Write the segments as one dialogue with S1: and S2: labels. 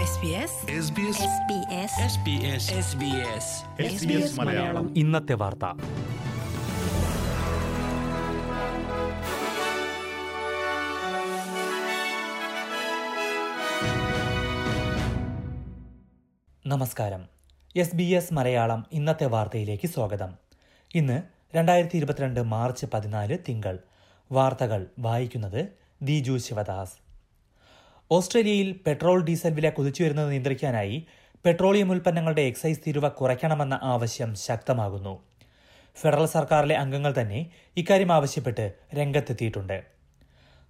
S1: SBS
S2: SBS
S3: Malayalam.
S2: ഇന്നത്തെ വാർത്ത. നമസ്കാരം. എസ് ബി എസ് മലയാളം ഇന്നത്തെ വാർത്തയിലേക്ക് സ്വാഗതം. ഇന്ന് രണ്ടായിരത്തി ഇരുപത്തിരണ്ട് മാർച്ച് പതിനാല് തിങ്കൾ. വാർത്തകൾ വായിക്കുന്നത് ദിജു ശിവദാസ്. ഓസ്ട്രേലിയയിൽ പെട്രോൾ ഡീസൽ വില കുതിച്ചുവരുന്നത് നിയന്ത്രിക്കാനായി പെട്രോളിയം ഉൽപ്പന്നങ്ങളുടെ എക്സൈസ് തീരുവ കുറയ്ക്കണമെന്ന ആവശ്യം ശക്തമാകുന്നു. ഫെഡറൽ സർക്കാരിലെ അംഗങ്ങൾ തന്നെ ഇക്കാര്യം ആവശ്യപ്പെട്ട് രംഗത്തെത്തിയിട്ടുണ്ട്.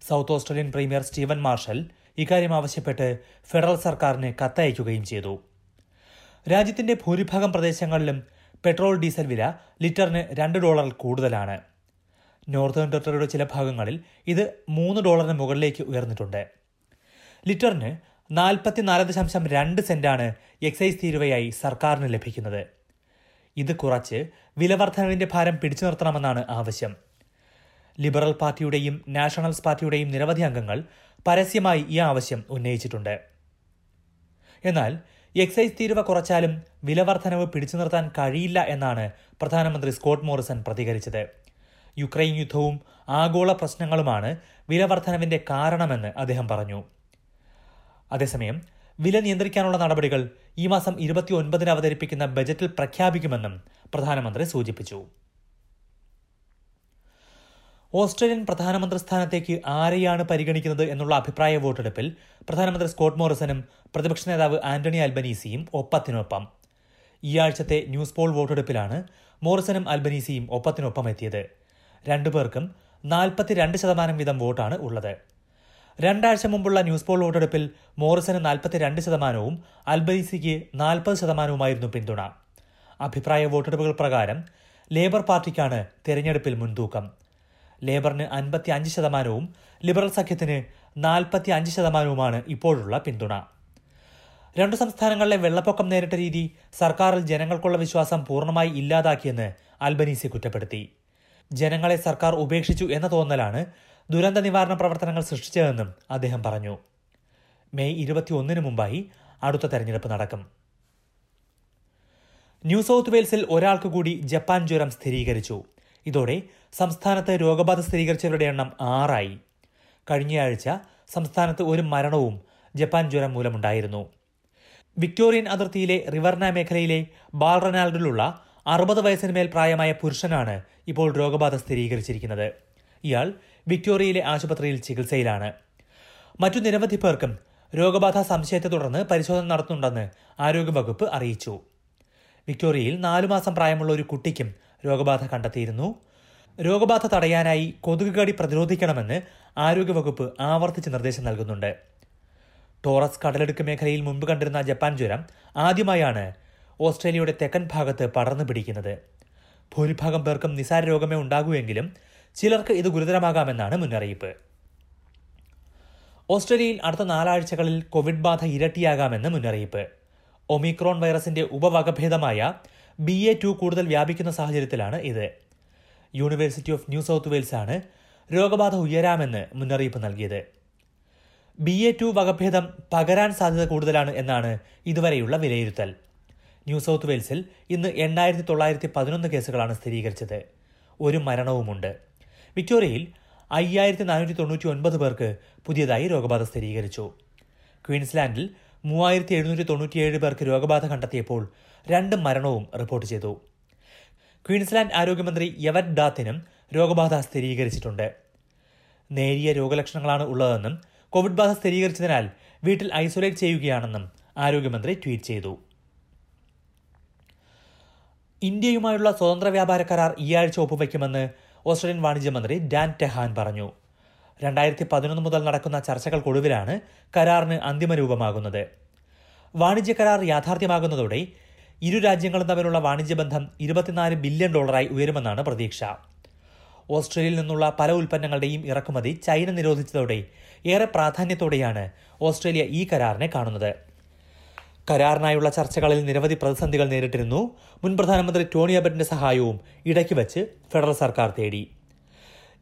S2: South Australian premier Steven Marshall ഇക്കാര്യം ആവശ്യപ്പെട്ട് ഫെഡറൽ സർക്കാരിന് കത്തയക്കുകയും ചെയ്തു. രാജ്യത്തിന്റെ ഭൂരിഭാഗം പ്രദേശങ്ങളിലും പെട്രോൾ ഡീസൽ വില ലിറ്ററിന് രണ്ട് ഡോളറിൽ കൂടുതലാണ്. നോർത്തേൺ ടെറിട്ടറിയുടെ ചില ഭാഗങ്ങളിൽ ഇത് മൂന്ന് ഡോളറിന് മുകളിലേക്ക് ഉയർന്നിട്ടുണ്ട്. ലിറ്ററിന് നാൽപ്പത്തിനാല് ദശാംശം രണ്ട് സെന്റാണ് എക്സൈസ് തീരുവയായി സർക്കാരിന് ലഭിക്കുന്നത്. ഇത് കുറച്ച് വിലവർദ്ധനവിന്റെ ഭാരം പിടിച്ചു നിർത്തണമെന്നാണ് ആവശ്യം. ലിബറൽ പാർട്ടിയുടെയും നാഷണൽസ് പാർട്ടിയുടെയും നിരവധി അംഗങ്ങൾ പരസ്യമായി ഈ ആവശ്യം ഉന്നയിച്ചിട്ടുണ്ട്. എന്നാൽ എക്സൈസ് തീരുവ കുറച്ചാലും വിലവർദ്ധനവ് പിടിച്ചു നിർത്താൻ കഴിയില്ല എന്നാണ് പ്രധാനമന്ത്രി സ്കോട്ട് മോറിസൺ പ്രതികരിച്ചത്. യുക്രൈൻ യുദ്ധവും ആഗോള പ്രശ്നങ്ങളുമാണ് വിലവർദ്ധനവിന്റെ കാരണമെന്ന് അദ്ദേഹം പറഞ്ഞു. അതേസമയം വില നിയന്ത്രിക്കാനുള്ള നടപടികൾ ഈ മാസം ഇരുപത്തിയൊൻപതിന് അവതരിപ്പിക്കുന്ന ബജറ്റിൽ പ്രഖ്യാപിക്കുമെന്നും പ്രധാനമന്ത്രി സൂചിപ്പിച്ചു. ഓസ്ട്രേലിയൻ പ്രധാനമന്ത്രി സ്ഥാനത്തേക്ക് ആരെയാണ് പരിഗണിക്കുന്നത് എന്നുള്ള അഭിപ്രായ വോട്ടെടുപ്പിൽ പ്രധാനമന്ത്രി സ്കോട്ട് മോറിസനും പ്രതിപക്ഷ നേതാവ് ആന്റണി അൽബനീസിയും ഒപ്പത്തിനൊപ്പം. ഈ ആഴ്ചത്തെ ന്യൂസ് പോൾ വോട്ടെടുപ്പിലാണ് മോറിസനും അൽബനീസിയും ഒപ്പത്തിനൊപ്പം എത്തിയത്. രണ്ടുപേർക്കും നാൽപ്പത്തിരണ്ട് ശതമാനം വീതം വോട്ടാണ് ഉള്ളത്. രണ്ടാഴ്ച മുമ്പുള്ള ന്യൂസ് പോൾ വോട്ടെടുപ്പിൽ മോറിസന് നാൽപ്പത്തിരണ്ട് ശതമാനവും അൽബൈസിക്ക് നാൽപ്പത് ശതമാനവുമായിരുന്നു പിന്തുണ. അഭിപ്രായ വോട്ടെടുപ്പുകൾ പ്രകാരം ലേബർ പാർട്ടിക്കാണ് തെരഞ്ഞെടുപ്പിൽ മുൻതൂക്കം. ലേബറിന് അൻപത്തി അഞ്ച് ശതമാനവും ലിബറൽ സഖ്യത്തിന് നാൽപ്പത്തി അഞ്ച് ശതമാനവുമാണ് ഇപ്പോഴുള്ള പിന്തുണ. രണ്ടു സംസ്ഥാനങ്ങളിലെ വെള്ളപ്പൊക്കം നേരിട്ട രീതി സർക്കാരിൽ ജനങ്ങൾക്കുള്ള വിശ്വാസം പൂർണമായി ഇല്ലാതാക്കിയെന്ന് അൽബനീസി കുറ്റപ്പെടുത്തി. ജനങ്ങളെ സർക്കാർ ഉപേക്ഷിച്ചു എന്ന തോന്നലാണ് ദുരന്ത നിവാരണ പ്രവർത്തനങ്ങൾ സൃഷ്ടിച്ചതെന്നും അദ്ദേഹം പറഞ്ഞു. മെയ് ഇരുപത്തിയൊന്നിന് മുമ്പായി അടുത്ത തെരഞ്ഞെടുപ്പ് നടക്കും. ന്യൂ സൗത്ത് വെയിൽസിൽ ഒരാൾക്ക് കൂടി ജപ്പാൻ ജ്വരം സ്ഥിരീകരിച്ചു. ഇതോടെ സംസ്ഥാനത്ത് രോഗബാധ സ്ഥിരീകരിച്ചവരുടെ എണ്ണം ആറായി. കഴിഞ്ഞയാഴ്ച സംസ്ഥാനത്ത് ഒരു മരണവും ജപ്പാൻ ജ്വരം മൂലമുണ്ടായിരുന്നു. വിക്ടോറിയൻ അതിർത്തിയിലെ റിവർന മേഖലയിലെ ബാൽറനാൽഡിലുള്ള അറുപത് വയസ്സിന് മേൽ പ്രായമായ പുരുഷനാണ് ഇപ്പോൾ രോഗബാധ സ്ഥിരീകരിച്ചിരിക്കുന്നത്. ഇയാൾ വിക്ടോറിയയിലെ ആശുപത്രിയിൽ ചികിത്സയിലാണ്. മറ്റു നിരവധി പേർക്കും രോഗബാധ സംശയത്തെ തുടർന്ന് പരിശോധന നടത്തുന്നുണ്ടെന്ന് ആരോഗ്യവകുപ്പ് അറിയിച്ചു. വിക്ടോറിയയിൽ നാലു മാസം പ്രായമുള്ള ഒരു കുട്ടിക്കും രോഗബാധ കണ്ടെത്തിയിരുന്നു. രോഗബാധ തടയാനായി കൊതുക് കടി പ്രതിരോധിക്കണമെന്ന് ആരോഗ്യവകുപ്പ് ആവർത്തിച്ച് നിർദ്ദേശം നൽകുന്നുണ്ട്. ടോറസ് കടലെടുക്ക് മേഖലയിൽ മുമ്പ് കണ്ടിരുന്ന ജപ്പാൻ ജ്വരം ആദ്യമായാണ് ഓസ്ട്രേലിയയുടെ തെക്കൻ ഭാഗത്ത് പടർന്നു പിടിക്കുന്നത്. ഭൂരിഭാഗം പേർക്കും നിസാര രോഗമേ ഉണ്ടാകൂവെങ്കിലും ചിലർക്ക് ഇത് ഗുരുതരമാകാമെന്നാണ് മുന്നറിയിപ്പ്. ഓസ്ട്രേലിയയിൽ അടുത്ത നാലാഴ്ചകളിൽ കോവിഡ് ബാധ ഇരട്ടിയാകാമെന്ന് മുന്നറിയിപ്പ്. ഒമിക്രോൺ വൈറസിന്റെ ഉപവകഭേദമായ ബി എ ടു കൂടുതൽ വ്യാപിക്കുന്ന സാഹചര്യത്തിലാണ് ഇത്. University of New South Wales ആണ് രോഗബാധ ഉയരാമെന്ന് മുന്നറിയിപ്പ് നൽകിയത്. ബി എ ടു വകഭേദം പകരാൻ സാധ്യത കൂടുതലാണ് എന്നാണ് ഇതുവരെയുള്ള വിലയിരുത്തൽ. ന്യൂ സൗത്ത് വെയിൽസിൽ ഇന്ന് എണ്ണായിരത്തി തൊള്ളായിരത്തി പതിനൊന്ന് കേസുകളാണ് സ്ഥിരീകരിച്ചത്. ഒരു മരണവുമുണ്ട്. വിക്ടോറിയയിൽ അയ്യായിരത്തി നാനൂറ്റി തൊണ്ണൂറ്റി ഒൻപത് പേർക്ക് പുതിയതായി രോഗബാധ സ്ഥിരീകരിച്ചു. ക്വീൻസ്ലാൻഡിൽ മൂവായിരത്തി എഴുന്നൂറ്റി തൊണ്ണൂറ്റിയേഴ് പേർക്ക് രോഗബാധ കണ്ടെത്തിയപ്പോൾ രണ്ട് മരണവും റിപ്പോർട്ട് ചെയ്തു. ക്വീൻസ്ലാൻഡ് ആരോഗ്യമന്ത്രി യവറ്റ് ഡാത്തിനും രോഗബാധ സ്ഥിരീകരിച്ചിട്ടുണ്ട്. നേരിയ രോഗലക്ഷണങ്ങളാണ് ഉള്ളതെന്നും കോവിഡ് ബാധ സ്ഥിരീകരിച്ചതിനാൽ വീട്ടിൽ ഐസൊലേറ്റ് ചെയ്യുകയാണെന്നും ആരോഗ്യമന്ത്രി ട്വീറ്റ് ചെയ്തു. ഇന്ത്യയുമായുള്ള സ്വതന്ത്ര വ്യാപാര കരാർ ഈ ആഴ്ച ഒപ്പുവയ്ക്കുമെന്ന് ഓസ്ട്രേലിയൻ വാണിജ്യമന്ത്രി ഡാൻ ടെഹാൻ പറഞ്ഞു. രണ്ടായിരത്തി പതിനൊന്ന് മുതൽ നടക്കുന്ന ചർച്ചകൾക്കൊടുവിലാണ് കരാറിന് അന്തിമ രൂപമാകുന്നത് വാണിജ്യ കരാർ യാഥാർത്ഥ്യമാകുന്നതോടെ ഇരു രാജ്യങ്ങളും തമ്മിലുള്ള വാണിജ്യ ബന്ധം ഇരുപത്തിനാല് ബില്യൺ ഡോളറായി ഉയരുമെന്നാണ് പ്രതീക്ഷ. ഓസ്ട്രേലിയയിൽ നിന്നുള്ള പല ഉൽപ്പന്നങ്ങളുടെയും ഇറക്കുമതി ചൈന നിരോധിച്ചതോടെ ഏറെ പ്രാധാന്യത്തോടെയാണ് ഓസ്ട്രേലിയ ഈ കരാറിനെ കാണുന്നത്. കരാറിനായുള്ള ചർച്ചകളിൽ നിരവധി പ്രതിസന്ധികൾ നേരിട്ടിരുന്നു. മുൻ പ്രധാനമന്ത്രി ടോണി അബറ്റിന്റെ സഹായവും ഇടയ്ക്ക് വച്ച് ഫെഡറൽ സർക്കാർ തേടി.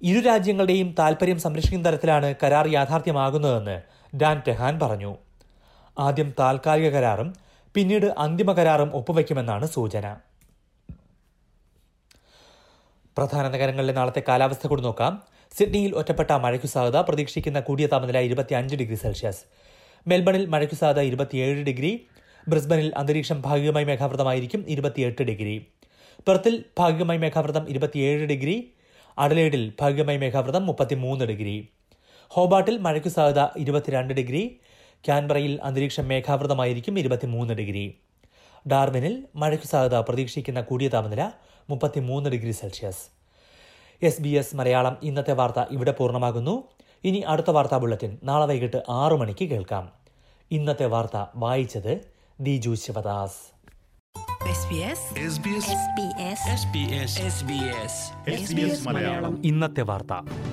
S2: ഇരു രാജ്യങ്ങളുടെയും താൽപര്യം സംരക്ഷിക്കുന്ന തരത്തിലാണ് കരാർ യാഥാർത്ഥ്യമാകുന്നതെന്ന് ഡാൻ ടെഹാൻ പറഞ്ഞു. ആദ്യം താൽക്കാലിക കരാറും പിന്നീട് അന്തിമ കരാറും ഒപ്പുവയ്ക്കുമെന്നാണ് സൂചന. പ്രധാന നഗരങ്ങളിലെ നാളത്തെ കാലാവസ്ഥ കൂടി നോക്കാം. സിഡ്നിയിൽ ഒറ്റപ്പെട്ട മഴയ്ക്കു സാധ്യത പ്രതീക്ഷിക്കുന്ന കൂടിയ താപനില ഇരുപത്തിയഞ്ച് ഡിഗ്രി സെൽഷ്യസ്. മെൽബണിൽ മഴയ്ക്ക് സാധ്യത ഇരുപത്തിയേഴ് ഡിഗ്രി ബ്രിസ്ബനിൽ അന്തരീക്ഷം ഭാഗികമായി മേഘാവൃതമായിരിക്കും ഇരുപത്തിയെട്ട് ഡിഗ്രി. പെർത്തിൽ ഭാഗികമായി മേഘാവൃതം ഇരുപത്തിയേഴ് ഡിഗ്രി അഡലേഡിൽ ഭാഗികമായി മേഘാവൃതം മുപ്പത്തിമൂന്ന് ഡിഗ്രി. ഹോബാട്ടിൽ മഴയ്ക്ക് സാധ്യത ഇരുപത്തിരണ്ട് ഡിഗ്രി ക്യാൻബറയിൽ അന്തരീക്ഷം മേഘാവൃതമായിരിക്കും ഇരുപത്തിമൂന്ന് ഡിഗ്രി. ഡാർവിനിൽ മഴയ്ക്ക് സാധ്യത പ്രതീക്ഷിക്കുന്ന കൂടിയ താപനില മുപ്പത്തിമൂന്ന് degree Celsius. S B S Malayalam ഇന്നത്തെ വാർത്ത ഇവിടെ പൂർണമാകുന്നു. ഇനി അടുത്ത വാർത്താ ബുള്ളറ്റിൻ നാളെ വൈകിട്ട് ആറു മണിക്ക് കേൾക്കാം. ഇന്നത്തെ വാർത്ത വായിച്ചത് Diju Sivadas.
S1: SBS
S3: SBS
S1: SBS
S3: SBS
S4: SBS SBS Malayalam.
S2: ഇന്നത്തെ വാർത്ത.